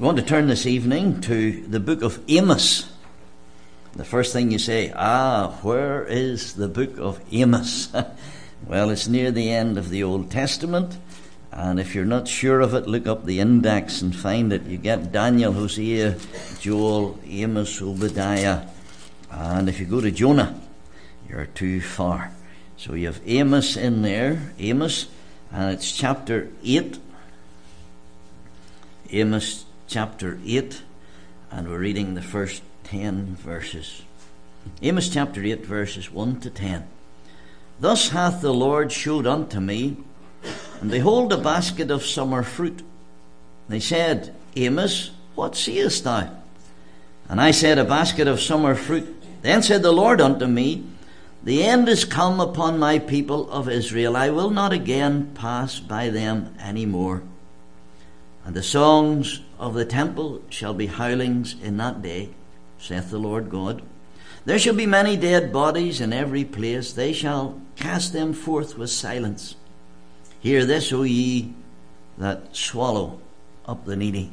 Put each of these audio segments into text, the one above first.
We want to turn this evening to the book of Amos. The first thing you say, ah, where is the book of Amos? well, it's near the end of the Old Testament, and if you're not sure of it, look up the index and find it. You get Daniel, Hosea, Joel, Amos, Obadiah, and if you go to Jonah, you're too far. So you have Amos in there, Amos, and it's chapter 8. Amos chapter 8, and we're reading the first 10 verses. Amos chapter 8, verses 1 to 10. Thus hath the Lord showed unto me, and behold, a basket of summer fruit. They said, Amos, what seest thou? And I said, A basket of summer fruit. Then said the Lord unto me, The end is come upon my people of Israel. I will not again pass by them any more. And the songs of the temple shall be howlings in that day, saith the Lord God. There shall be many dead bodies in every place. They shall cast them forth with silence. Hear this, O ye that swallow up the needy,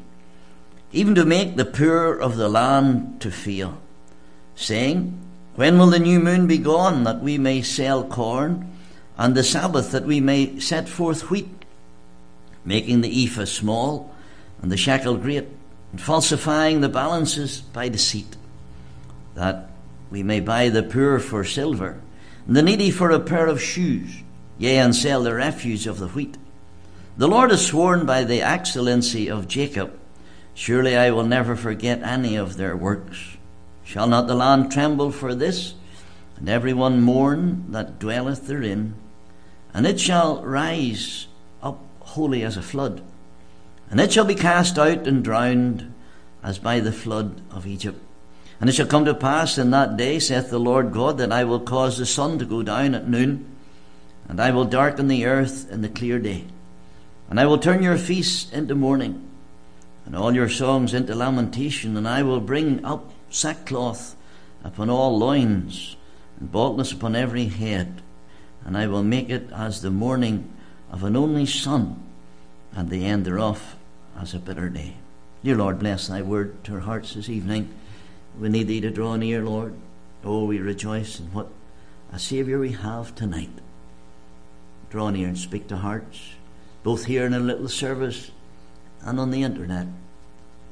even to make the poor of the land to feel, saying, When will the new moon be gone, that we may sell corn, and the Sabbath, that we may set forth wheat? making the ephah small and the shekel great, and falsifying the balances by deceit, that we may buy the poor for silver, and the needy for a pair of shoes, yea, and sell the refuse of the wheat. The Lord has sworn by the excellency of Jacob, Surely I will never forget any of their works. Shall not the land tremble for this, and every one mourn that dwelleth therein? And it shall rise up wholly as a flood. And it shall be cast out and drowned as by the flood of Egypt. And it shall come to pass in that day, saith the Lord God, that I will cause the sun to go down at noon, and I will darken the earth in the clear day. And I will turn your feasts into mourning, and all your songs into lamentation, and I will bring up sackcloth upon all loins, and baldness upon every head, and I will make it as the mourning of an only son, and the end thereof as a bitter day. Dear Lord, bless thy word to our hearts this evening. We need thee to draw near, Lord. Oh, we rejoice in what a Saviour we have tonight. Draw near and speak to hearts, both here in a little service and on the internet.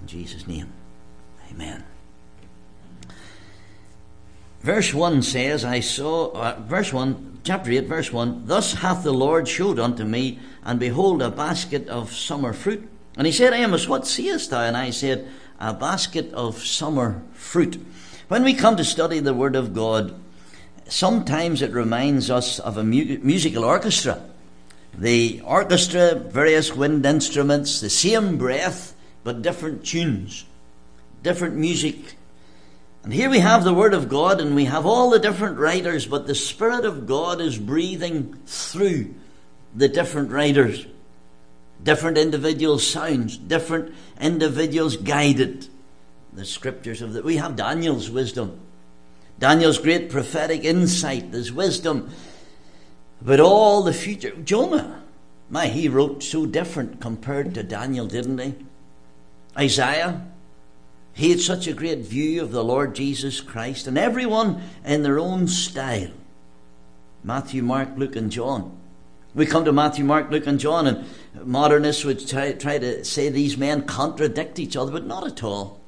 In Jesus' name, amen. Verse 1 says, I saw, uh, verse 1, chapter 8, verse 1, Thus hath the Lord showed unto me, and behold, a basket of summer fruit. And he said, Amos, what seest thou? And I said, A basket of summer fruit. When we come to study the Word of God, sometimes it reminds us of a mu- musical orchestra. The orchestra, various wind instruments, the same breath, but different tunes, different music and here we have the Word of God and we have all the different writers, but the Spirit of God is breathing through the different writers. Different individuals' sounds, different individuals guided. The scriptures of that. We have Daniel's wisdom. Daniel's great prophetic insight, his wisdom. But all the future. Jonah, my, he wrote so different compared to Daniel, didn't he? Isaiah, he had such a great view of the Lord Jesus Christ, and everyone in their own style. Matthew, Mark, Luke, and John. We come to Matthew, Mark, Luke, and John, and modernists would try, try to say these men contradict each other, but not at all.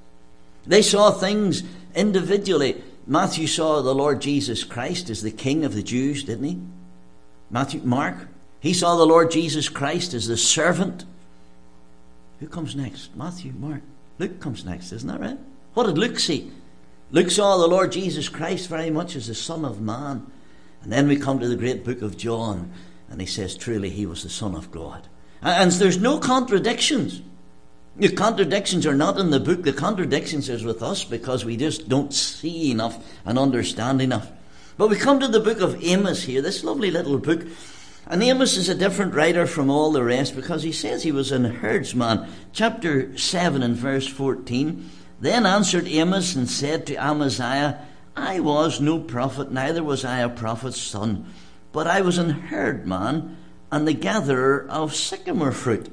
They saw things individually. Matthew saw the Lord Jesus Christ as the King of the Jews, didn't he? Matthew, Mark, he saw the Lord Jesus Christ as the servant. Who comes next? Matthew, Mark. Luke comes next, isn't that right? What did Luke see? Luke saw the Lord Jesus Christ very much as the Son of Man. And then we come to the great book of John, and he says, truly, he was the Son of God. And there's no contradictions. The contradictions are not in the book, the contradictions is with us because we just don't see enough and understand enough. But we come to the book of Amos here, this lovely little book. And Amos is a different writer from all the rest because he says he was an herdsman. Chapter 7 and verse 14. Then answered Amos and said to Amaziah, I was no prophet, neither was I a prophet's son, but I was an herdman and the gatherer of sycamore fruit.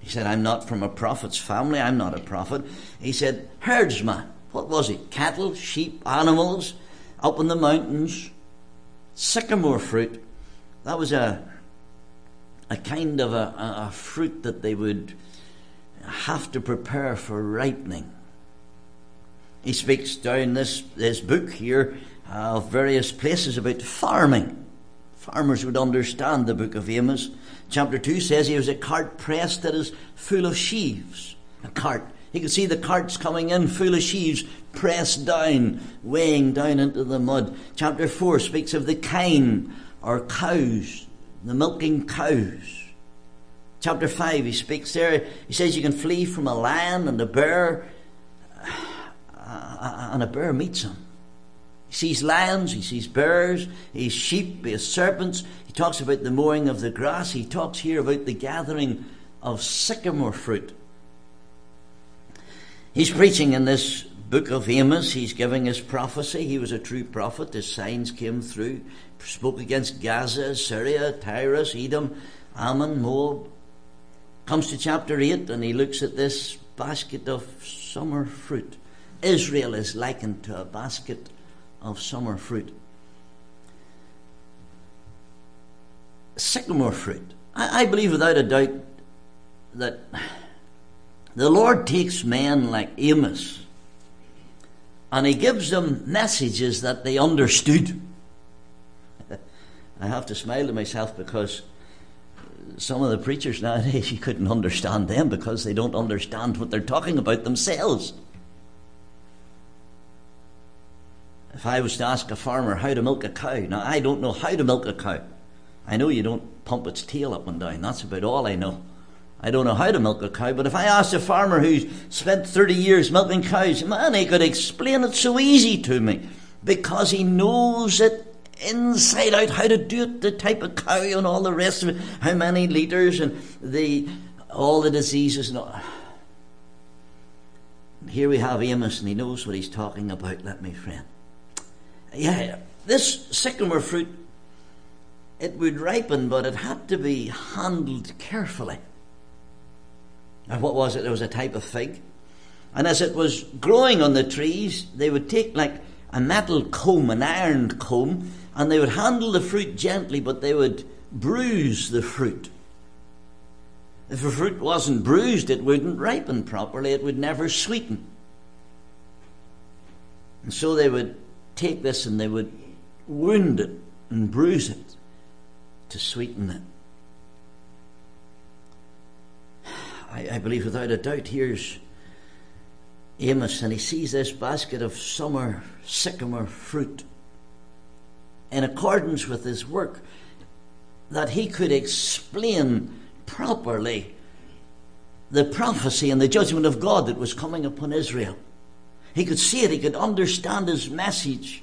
He said, I'm not from a prophet's family. I'm not a prophet. He said, herdsman. What was it? Cattle, sheep, animals, up in the mountains. Sycamore fruit. That was a, a kind of a, a fruit that they would have to prepare for ripening. He speaks down this, this book here of various places about farming. Farmers would understand the book of Amos. Chapter 2 says he was a cart pressed that is full of sheaves. A cart. He could see the carts coming in full of sheaves, pressed down, weighing down into the mud. Chapter 4 speaks of the kine, or cows, the milking cows. Chapter 5, he speaks there, he says you can flee from a lion and a bear, uh, and a bear meets him. He sees lions, he sees bears, he sees sheep, he sees serpents. He talks about the mowing of the grass. He talks here about the gathering of sycamore fruit. He's preaching in this book of Amos. He's giving his prophecy. He was a true prophet. His signs came through. Spoke against Gaza, Syria, Tyrus, Edom, Ammon, Moab. Comes to chapter 8 and he looks at this basket of summer fruit. Israel is likened to a basket of summer fruit. Sycamore fruit. I, I believe without a doubt that the Lord takes men like Amos and he gives them messages that they understood. I have to smile to myself because some of the preachers nowadays, you couldn't understand them because they don't understand what they're talking about themselves. If I was to ask a farmer how to milk a cow, now I don't know how to milk a cow. I know you don't pump its tail up and down. That's about all I know. I don't know how to milk a cow, but if I asked a farmer who's spent 30 years milking cows, man, he could explain it so easy to me because he knows it inside out how to do it, the type of cow and all the rest of it, how many litres and the all the diseases and all. Here we have Amos, and he knows what he's talking about, let me friend yeah, this sycamore fruit, it would ripen, but it had to be handled carefully. And what was it? It was a type of fig. And as it was growing on the trees, they would take like a metal comb, an iron comb, and they would handle the fruit gently, but they would bruise the fruit. If the fruit wasn't bruised, it wouldn't ripen properly, it would never sweeten. And so they would take this and they would wound it and bruise it to sweeten it. I, I believe without a doubt here's Amos and he sees this basket of summer sycamore fruit in accordance with his work that he could explain properly the prophecy and the judgment of God that was coming upon Israel. He could see it, he could understand his message.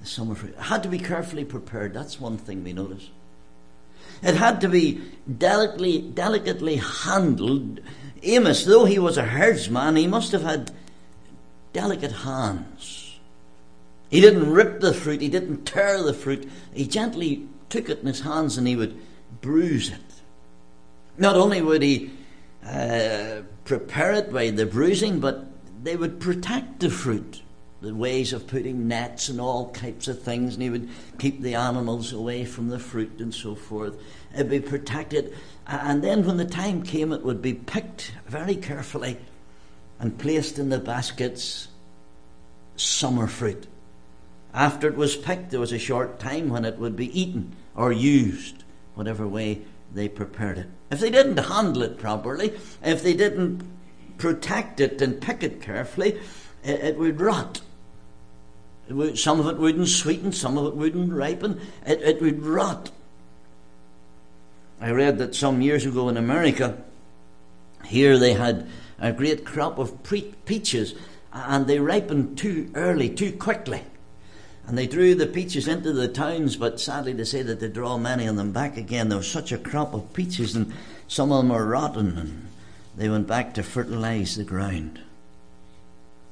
The summer fruit. Had to be carefully prepared. That's one thing we notice. It had to be delicately, delicately handled. Amos, though he was a herdsman, he must have had delicate hands. He didn't rip the fruit, he didn't tear the fruit. He gently took it in his hands and he would bruise it. Not only would he uh, prepare it by the bruising, but they would protect the fruit. The ways of putting nets and all types of things, and he would keep the animals away from the fruit and so forth. It'd be protected. And then when the time came, it would be picked very carefully and placed in the baskets, summer fruit. After it was picked, there was a short time when it would be eaten or used, whatever way they prepared it. If they didn't handle it properly, if they didn't protect it and pick it carefully, it, it would rot. Some of it wouldn't sweeten, some of it wouldn't ripen. It, it would rot. I read that some years ago in America, here they had a great crop of pre- peaches, and they ripened too early, too quickly. And they drew the peaches into the towns, but sadly to say that they draw many of them back again. There was such a crop of peaches, and some of them were rotten, and they went back to fertilize the ground.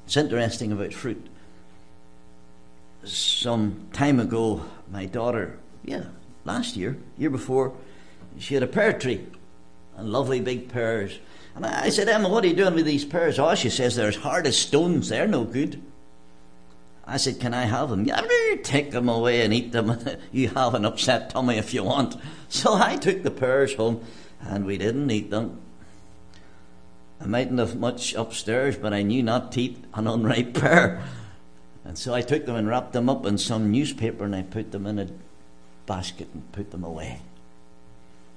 It's interesting about fruit. Some time ago, my daughter, yeah, last year, year before, she had a pear tree. and lovely big pears. And I said, Emma, what are you doing with these pears? Oh, she says, they're as hard as stones. They're no good. I said, Can I have them? Yeah, take them away and eat them. you have an upset tummy if you want. So I took the pears home and we didn't eat them. I mightn't have much upstairs, but I knew not to eat an unripe pear. And so I took them and wrapped them up in some newspaper and I put them in a basket and put them away.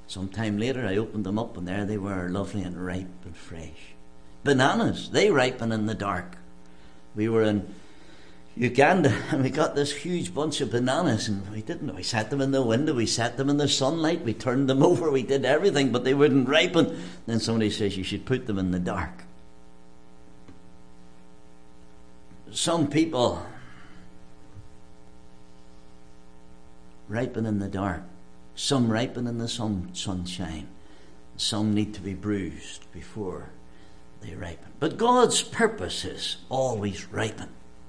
Some time later, I opened them up and there they were, lovely and ripe and fresh. Bananas, they ripen in the dark. We were in Uganda and we got this huge bunch of bananas and we didn't. We set them in the window, we set them in the sunlight, we turned them over, we did everything, but they wouldn't ripen. Then somebody says you should put them in the dark. Some people ripen in the dark, some ripen in the sun, sunshine, some need to be bruised before they ripen. But God's purposes always ripen.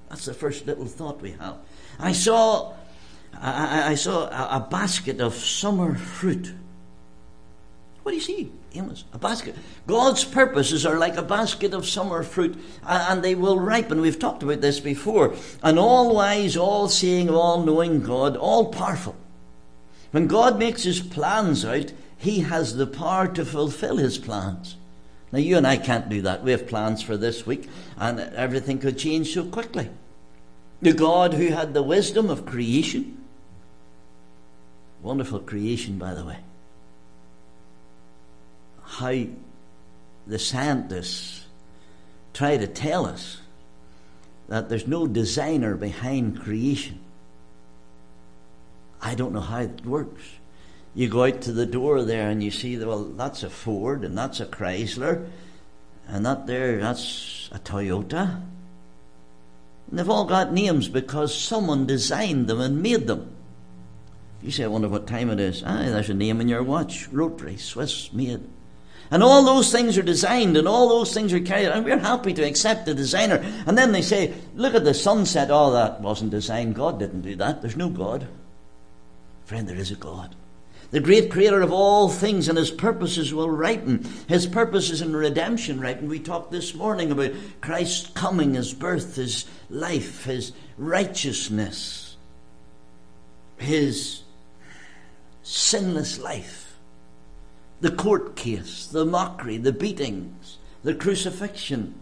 That's the first little thought we have. I saw, I, I saw a, a, basket of summer fruit. What do you see, Amos? A basket. God's purposes are like a basket of summer fruit, and they will ripen. We've talked about this before. An all wise, all seeing, all knowing God, all powerful. When God makes his plans out, he has the power to fulfill his plans. Now, you and I can't do that. We have plans for this week, and everything could change so quickly. The God who had the wisdom of creation, wonderful creation, by the way, how the scientists try to tell us that there's no designer behind creation. I don't know how it works you go out to the door there and you see, well, that's a Ford and that's a Chrysler and that there, that's a Toyota. And they've all got names because someone designed them and made them. You say, I wonder what time it is. Ah, there's a name in your watch. Rotary, Swiss made. And all those things are designed and all those things are carried out. And we're happy to accept the designer. And then they say, look at the sunset. Oh, that wasn't designed. God didn't do that. There's no God. Friend, there is a God the great creator of all things, and his purposes will ripen. His purposes in redemption ripen. We talked this morning about Christ's coming, his birth, his life, his righteousness, his sinless life, the court case, the mockery, the beatings, the crucifixion.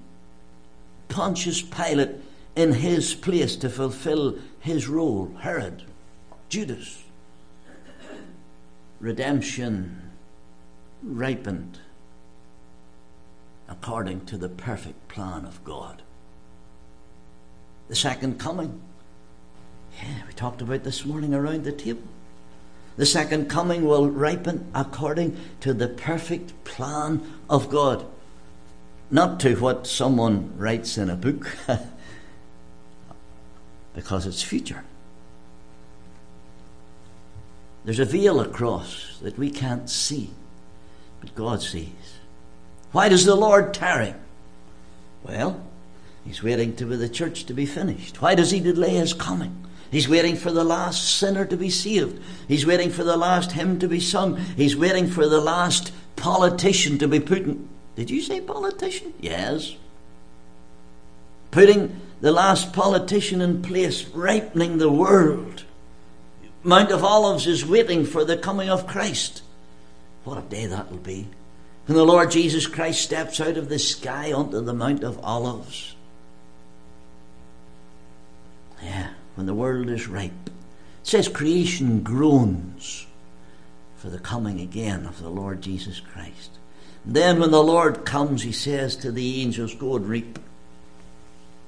Pontius Pilate in his place to fulfill his role, Herod, Judas redemption ripened according to the perfect plan of God. The second coming. Yeah, we talked about this morning around the table. The second coming will ripen according to the perfect plan of God. Not to what someone writes in a book, because it's future. There's a veil across that we can't see, but God sees. Why does the Lord tarry? Well, He's waiting for the church to be finished. Why does He delay His coming? He's waiting for the last sinner to be saved. He's waiting for the last hymn to be sung. He's waiting for the last politician to be put in. Did you say politician? Yes. Putting the last politician in place, ripening the world Mount of Olives is waiting for the coming of Christ. What a day that will be. When the Lord Jesus Christ steps out of the sky onto the Mount of Olives. Yeah, when the world is ripe. It says creation groans for the coming again of the Lord Jesus Christ. And then when the Lord comes, he says to the angels, Go and reap.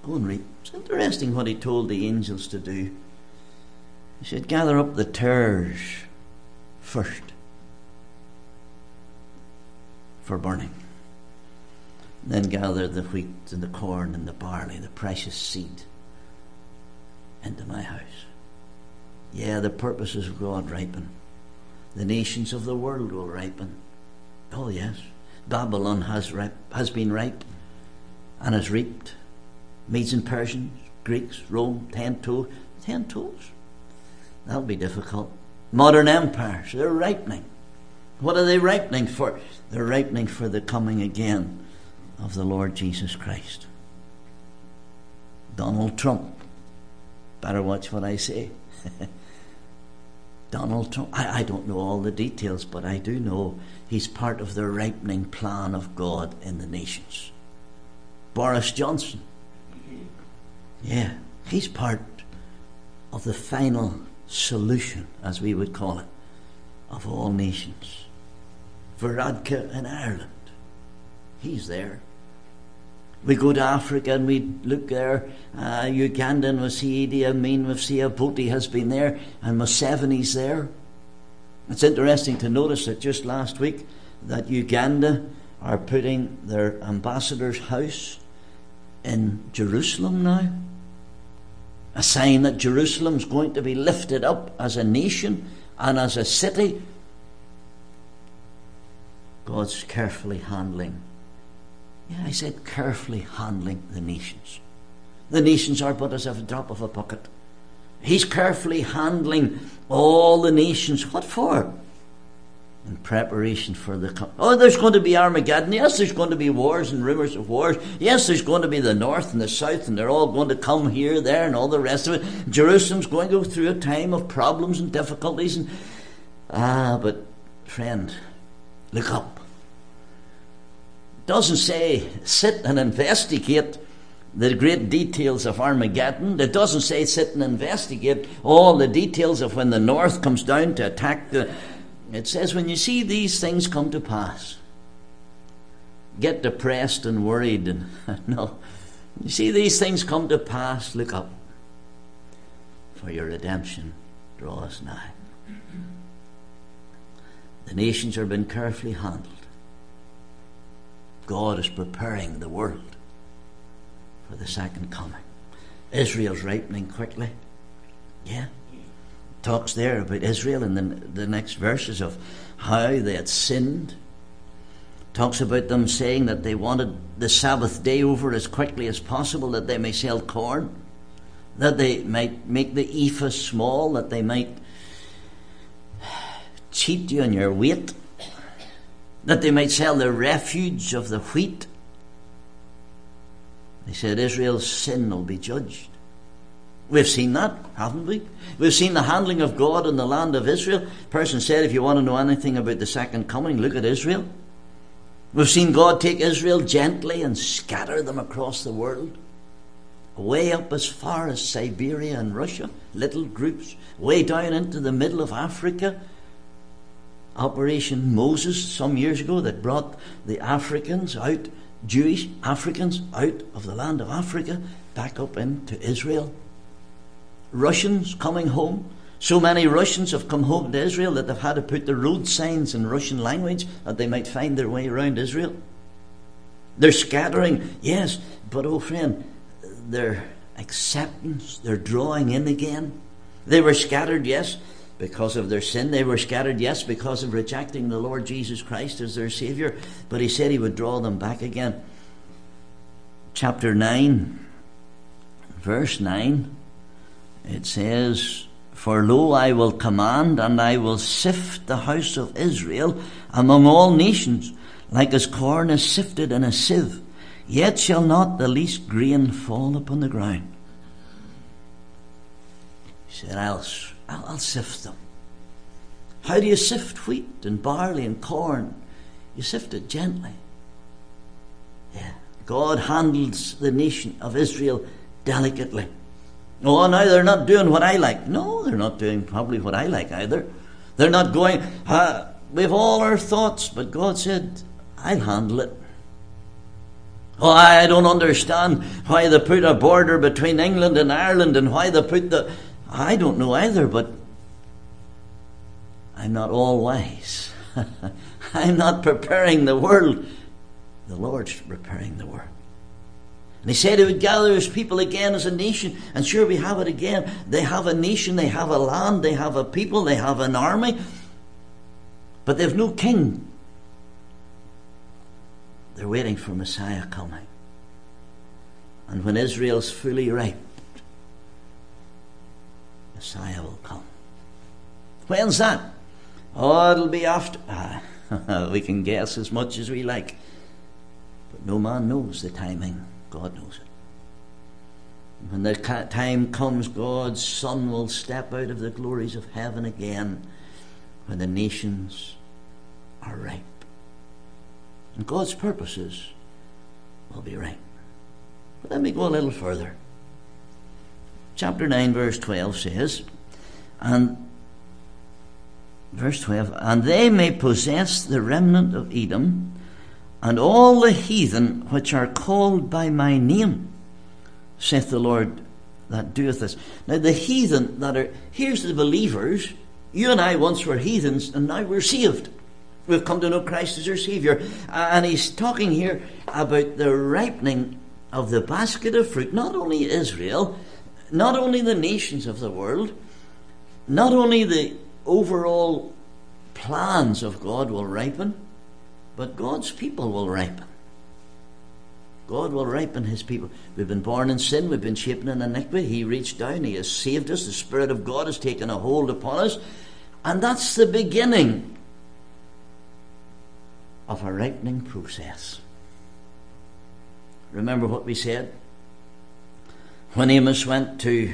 Go and reap. It's interesting what he told the angels to do. He said, gather up the tares first for burning. Then gather the wheat and the corn and the barley, the precious seed, into my house. Yeah, the purposes of God ripen. The nations of the world will ripen. Oh, yes. Babylon has, rip, has been ripe and has reaped. Medes and Persians, Greeks, Rome, ten toes. Ten toes? That'll be difficult. Modern empires, they're ripening. What are they ripening for? They're ripening for the coming again of the Lord Jesus Christ. Donald Trump. Better watch what I say. Donald Trump. I, I don't know all the details, but I do know he's part of the ripening plan of God in the nations. Boris Johnson. Yeah, he's part of the final solution, as we would call it, of all nations. Varadkar in Ireland. He's there. We go to Africa and we look there. Uh, Uganda and we see Idi Amin, we see Obote has been there, and Museveni's there. It's interesting to notice that just last week that Uganda are putting their ambassador's house in Jerusalem now. A sign that Jerusalem's going to be lifted up as a nation and as a city. God's carefully handling I said carefully handling the nations. The nations are but as a drop of a bucket. He's carefully handling all the nations. What for? In preparation for the. oh, there's going to be Armageddon. Yes, there's going to be wars and rumors of wars. Yes, there's going to be the north and the south, and they're all going to come here, there, and all the rest of it. Jerusalem's going to go through a time of problems and difficulties. And ah, but friend, look up doesn't say sit and investigate the great details of Armageddon. It doesn't say sit and investigate all the details of when the north comes down to attack the. It says when you see these things come to pass, get depressed and worried and no. You see these things come to pass, look up, for your redemption draws nigh. The nations are being carefully handled. God is preparing the world for the second coming. Israel's ripening quickly. Yeah. Talks there about Israel in the, the next verses of how they had sinned. Talks about them saying that they wanted the Sabbath day over as quickly as possible that they may sell corn, that they might make the ephah small, that they might cheat you on your weight that they might sell the refuge of the wheat. They said Israel's sin will be judged. We've seen that, haven't we? We've seen the handling of God in the land of Israel. Person said, if you want to know anything about the second coming, look at Israel. We've seen God take Israel gently and scatter them across the world. Way up as far as Siberia and Russia, little groups. Way down into the middle of Africa, Operation Moses some years ago that brought the Africans out, Jewish Africans out of the land of Africa back up into Israel. Russians coming home. So many Russians have come home to Israel that they've had to put the road signs in Russian language that they might find their way around Israel. They're scattering, yes, but oh friend, their acceptance, their drawing in again. They were scattered, yes, because of their sin. They were scattered, yes, because of rejecting the Lord Jesus Christ as their Saviour, but He said He would draw them back again. Chapter 9, verse 9, it says, For lo, I will command, and I will sift the house of Israel among all nations, like as corn is sifted in a sieve. Yet shall not the least grain fall upon the ground. He said, I'll I'll, I'll sift them. How do you sift wheat and barley and corn? You sift it gently. Yeah. God handles the nation of Israel delicately. Oh, now they're not doing what I like. No, they're not doing probably what I like either. They're not going, uh, we have all our thoughts, but God said, I'll handle it. Oh, I don't understand why they put a border between England and Ireland and why they put the I don't know either, but I'm not all wise. I'm not preparing the world. The Lord's preparing the world. And he said he would gather his people again as a nation. And sure, we have it again. They have a nation, they have a land, they have a people, they have an army. But they've no king. They're waiting for Messiah coming. And when Israel's fully ripe, Messiah will come. When's that? Oh, it'll be after. Ah, we can guess as much as we like. But no man knows the timing. God knows it. When the time comes, God's Son will step out of the glories of heaven again when the nations are ripe. And God's purposes will be ripe. But let me go a little further. Chapter 9, verse 12 says, And verse 12, and they may possess the remnant of Edom and all the heathen which are called by my name, saith the Lord that doeth this. Now, the heathen that are, here's the believers. You and I once were heathens, and now we're saved. We've come to know Christ as our Saviour. And he's talking here about the ripening of the basket of fruit, not only Israel, not only the nations of the world, not only the overall plans of God will ripen, but God's people will ripen. God will ripen his people. We've been born in sin, we've been shaped in iniquity. He reached down, he has saved us, the Spirit of God has taken a hold upon us, and that's the beginning of a ripening process. Remember what we said? When Amos went to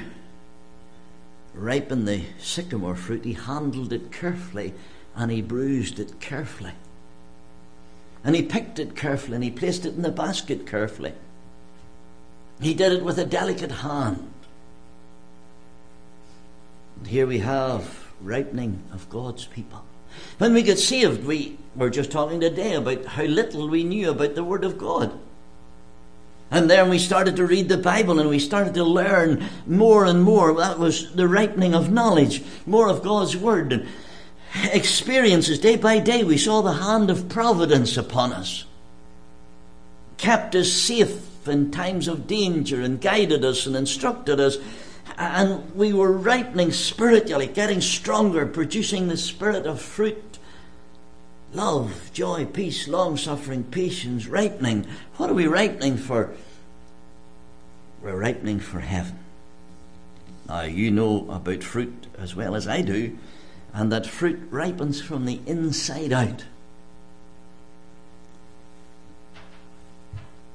ripen the sycamore fruit, he handled it carefully and he bruised it carefully. And he picked it carefully and he placed it in the basket carefully. He did it with a delicate hand. And here we have ripening of God's people. When we get saved, we were just talking today about how little we knew about the Word of God. And then we started to read the Bible and we started to learn more and more. That was the ripening of knowledge, more of God's Word. And experiences day by day, we saw the hand of providence upon us, kept us safe in times of danger, and guided us and instructed us. And we were ripening spiritually, getting stronger, producing the spirit of fruit love, joy, peace, long suffering, patience, ripening. What are we ripening for? We're ripening for heaven. Now, you know about fruit as well as I do, and that fruit ripens from the inside out.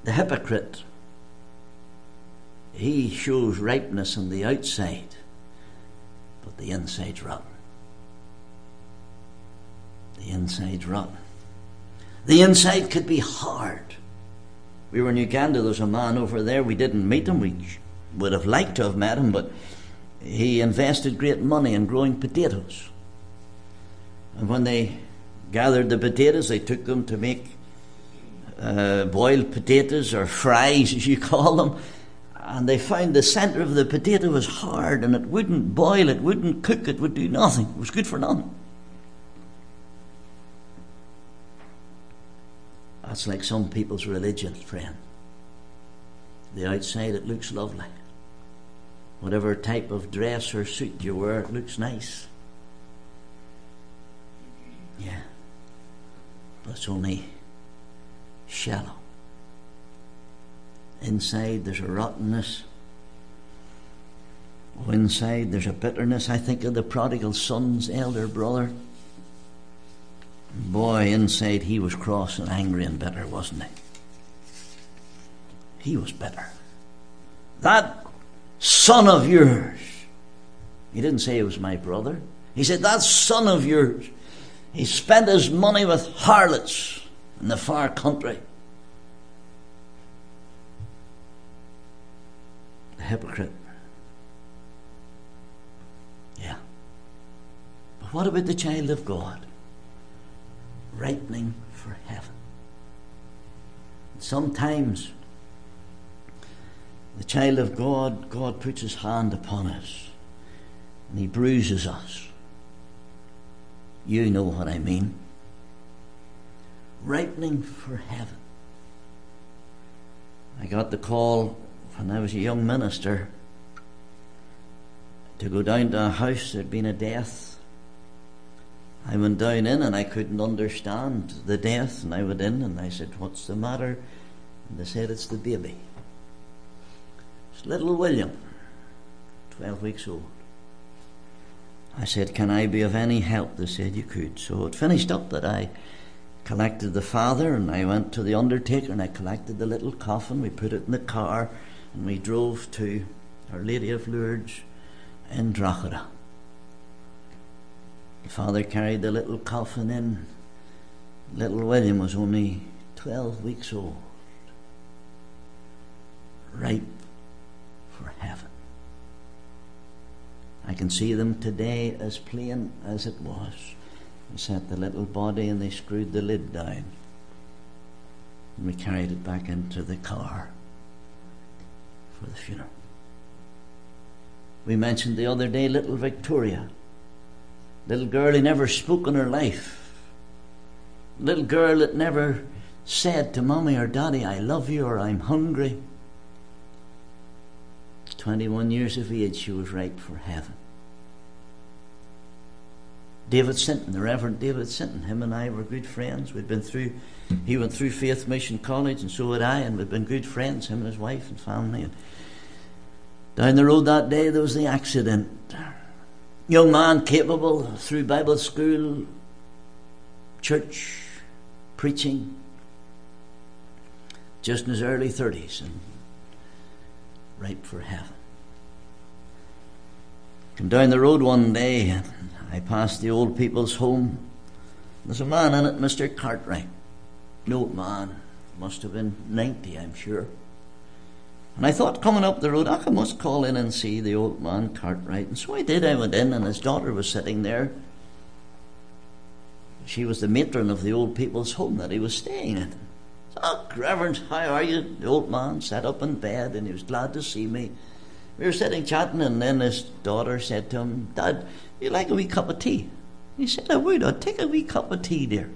The hypocrite, he shows ripeness on the outside, but the inside's rotten. The inside's rotten. The inside could be hard. We were in Uganda, there's a man over there, we didn't meet him, we would have liked to have met him, but he invested great money in growing potatoes. And when they gathered the potatoes, they took them to make uh, boiled potatoes or fries, as you call them. And they found the centre of the potato was hard and it wouldn't boil, it wouldn't cook, it would do nothing. It was good for nothing. That's like some people's religion, friend. The outside, it looks lovely. Whatever type of dress or suit you wear, it looks nice. Yeah. But it's only shallow. Inside, there's a rottenness. Oh, inside, there's a bitterness. I think of the prodigal son's elder brother. Boy, inside he was cross and angry and bitter, wasn't he? He was bitter. That son of yours. He didn't say he was my brother. He said, That son of yours. He spent his money with harlots in the far country. The hypocrite. Yeah. But what about the child of God? Ripening for heaven. Sometimes the child of God, God puts his hand upon us and he bruises us. You know what I mean. Ripening for heaven. I got the call when I was a young minister to go down to a house. There'd been a death I went down in and I couldn't understand the death. And I went in and I said, What's the matter? And they said, It's the baby. It's little William, 12 weeks old. I said, Can I be of any help? They said, You could. So it finished up that I collected the father, and I went to the undertaker and I collected the little coffin. We put it in the car, and we drove to Our Lady of Lourdes in Drogheda. The father carried the little coffin in. Little William was only 12 weeks old, ripe for heaven. I can see them today as plain as it was. They set the little body and they screwed the lid down. And we carried it back into the car for the funeral. We mentioned the other day little Victoria, little girl who never spoke in her life, little girl that never said to mommy or daddy, I love you or I'm hungry. 21 years of age, she was ripe for heaven. David Sinton, the Reverend David Sinton, him and I were good friends. We'd been through, he went through Faith Mission College, and so had I, and we'd been good friends, him and his wife and family. And down the road that day, there was the accident. Young man capable through Bible school, church, preaching, just in his early 30s, and ripe for heaven. Come down the road one day, I passed the old people's home. There's a man in it, Mr. Cartwright. Old man. Must have been 90, I'm sure. And I thought, coming up the road, I must call in and see the old man Cartwright. And so I did. I went in, and his daughter was sitting there. She was the matron of the old people's home that he was staying in. Oh, Reverend, how are you? The old man sat up in bed, and he was glad to see me. We were sitting chatting, and then his daughter said to him, Dad, you like a wee cup of tea? He said, I would. I'd take a wee cup of tea, dear.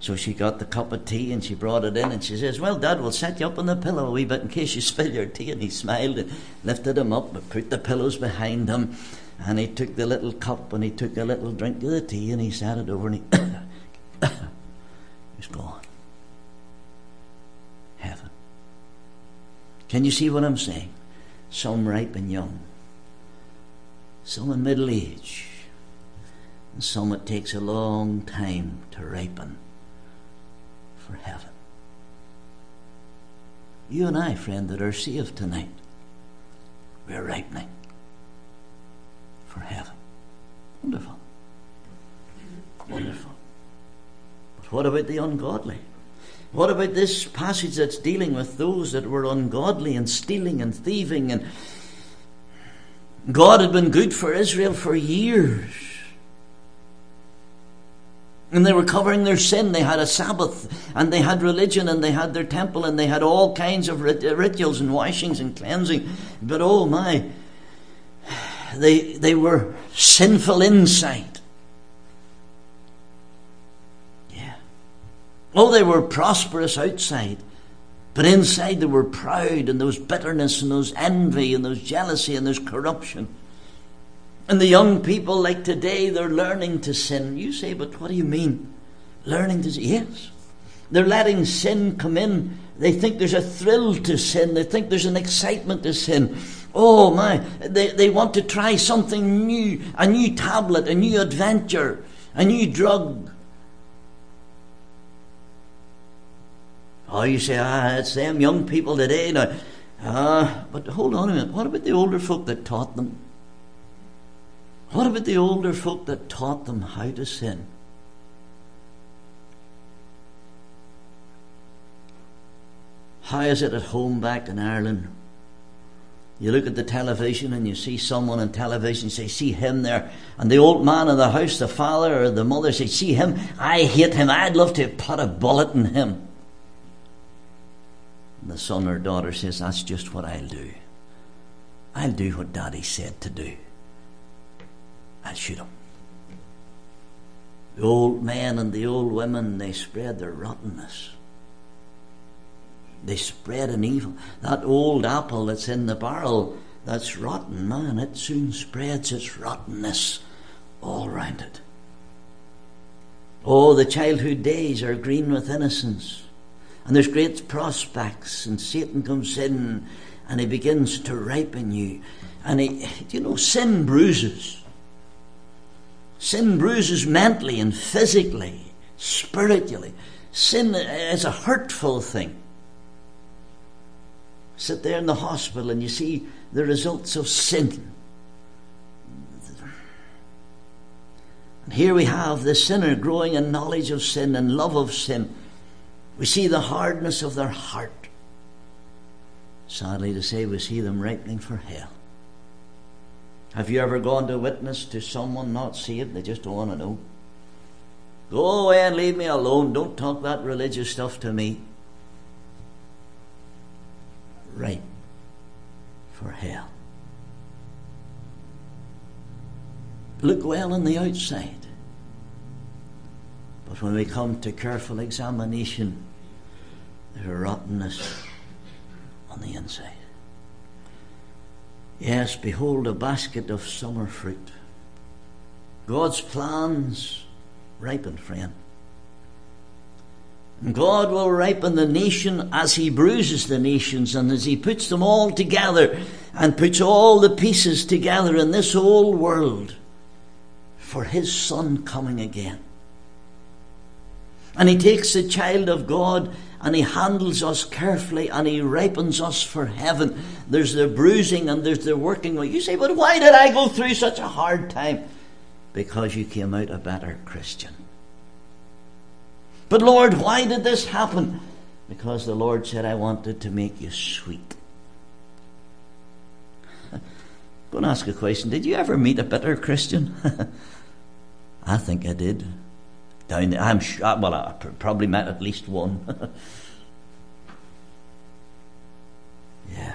So she got the cup of tea and she brought it in and she says, Well, Dad, we'll set you up on the pillow a wee bit in case you spill your tea. And he smiled and lifted him up and put the pillows behind him. And he took the little cup and he took a little drink of the tea and he sat it over and he he's gone. Heaven. Can you see what I'm saying? Some ripe and young some in middle age, and some it takes a long time to ripen for heaven. You and I, friend, that are saved tonight, we're ripening for heaven. Wonderful. Wonderful. But what about the ungodly? What about this passage that's dealing with those that were ungodly and stealing and thieving and God had been good for Israel for years. And they were covering their sin. They had a Sabbath, and they had religion, and they had their temple, and they had all kinds of rituals and washings and cleansing. But oh my, they, they were sinful inside. Yeah. Oh, they were prosperous outside. But inside they were proud, and there was bitterness, and there was envy, and there was jealousy, and there's corruption. And the young people, like today, they're learning to sin. You say, but what do you mean? Learning to sin? Yes. They're letting sin come in. They think there's a thrill to sin. They think there's an excitement to sin. Oh my, they, they want to try something new, a new tablet, a new adventure, a new drug. Oh, you say, ah, it's them young people today. Now, ah, but hold on a minute. What about the older folk that taught them? What about the older folk that taught them how to sin? How is it at home back in Ireland? You look at the television and you see someone on television, say, see him there. And the old man in the house, the father or the mother say, see him? I hate him. I'd love to put a bullet in him. And the son or daughter says, That's just what I'll do. I'll do what daddy said to do. I'll shoot him. The old men and the old women, they spread their rottenness. They spread an evil. That old apple that's in the barrel, that's rotten, man, it soon spreads its rottenness all round it. Oh, the childhood days are green with innocence and there's great prospects, and Satan comes in and he begins to ripen you. And he, you know, sin bruises. Sin bruises mentally and physically. spiritually. Sin is a hurtful thing. Sit there in the hospital and you see the results of sin. And here we have the sinner growing in knowledge of sin and love of sin. We see the hardness of their heart. Sadly to say, we see them ripening for hell. Have you ever gone to witness to someone not saved? They just don't want to know. Go away and leave me alone. Don't talk that religious stuff to me. Right for hell. Look well on the outside. But when we come to careful examination, there's a rottenness on the inside. Yes, behold a basket of summer fruit. God's plans ripen, friend. And God will ripen the nation as He bruises the nations and as He puts them all together and puts all the pieces together in this old world for His Son coming again. And He takes the child of God and He handles us carefully and He ripens us for heaven. There's the bruising and there's the working. You say, but why did I go through such a hard time? Because you came out a better Christian. But Lord, why did this happen? Because the Lord said, I wanted to make you sweet. I'm going to ask a question. Did you ever meet a bitter Christian? I think I did. Down there, I'm sure, uh, well, I probably met at least one. yeah.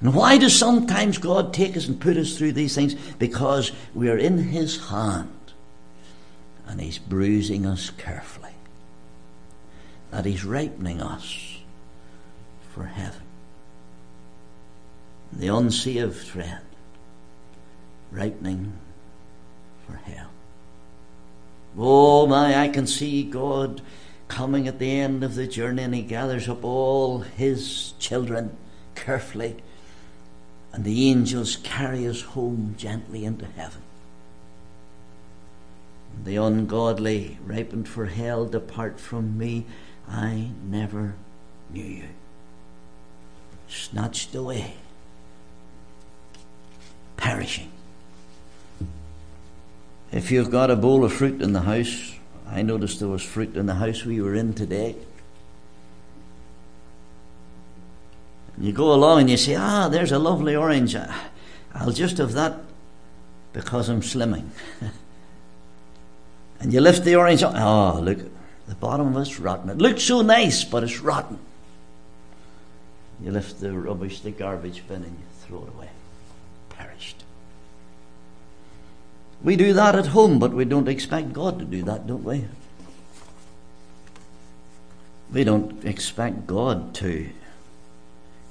And why does sometimes God take us and put us through these things? Because we are in His hand and He's bruising us carefully that He's ripening us for heaven. The unsaved friend, ripening for hell. Oh my, I can see God coming at the end of the journey and He gathers up all His children carefully, and the angels carry us home gently into heaven. The ungodly, ripened for hell, depart from me. I never knew you. Snatched away, perishing. If you've got a bowl of fruit in the house, I noticed there was fruit in the house we were in today. And You go along and you say, ah, there's a lovely orange. I'll just have that because I'm slimming. and you lift the orange up. Oh, look, the bottom of it's rotten. It looks so nice, but it's rotten. You lift the rubbish, the garbage bin, and you throw it away. We do that at home, but we don't expect God to do that, don't we? We don't expect God to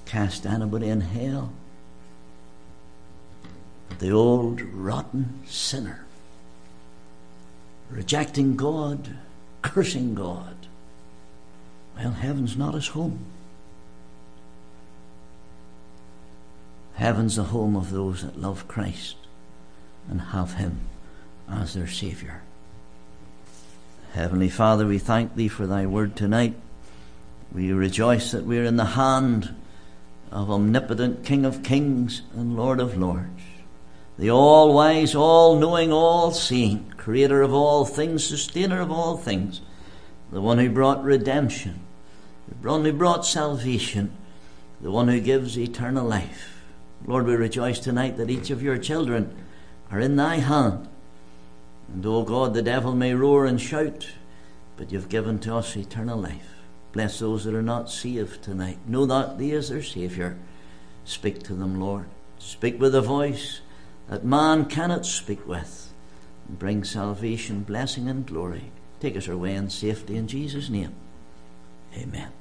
cast anybody in hell. The old rotten sinner, rejecting God cursing God. Well, heaven's not his home. Heaven's the home of those that love Christ and have him as their Saviour. Heavenly Father, we thank Thee for Thy word tonight. We rejoice that we are in the hand of omnipotent King of kings and Lord of lords, the all wise, all knowing, all seeing, creator of all things, sustainer of all things, the one who brought redemption, the one who brought salvation, the one who gives eternal life. Lord, we rejoice tonight that each of your children are in thy hand. And, O oh God, the devil may roar and shout, but you've given to us eternal life. Bless those that are not saved tonight. Know that thee is their Saviour. Speak to them, Lord. Speak with a voice that man cannot speak with And bring salvation, blessing, and glory. Take us our way in safety in Jesus' name. Amen.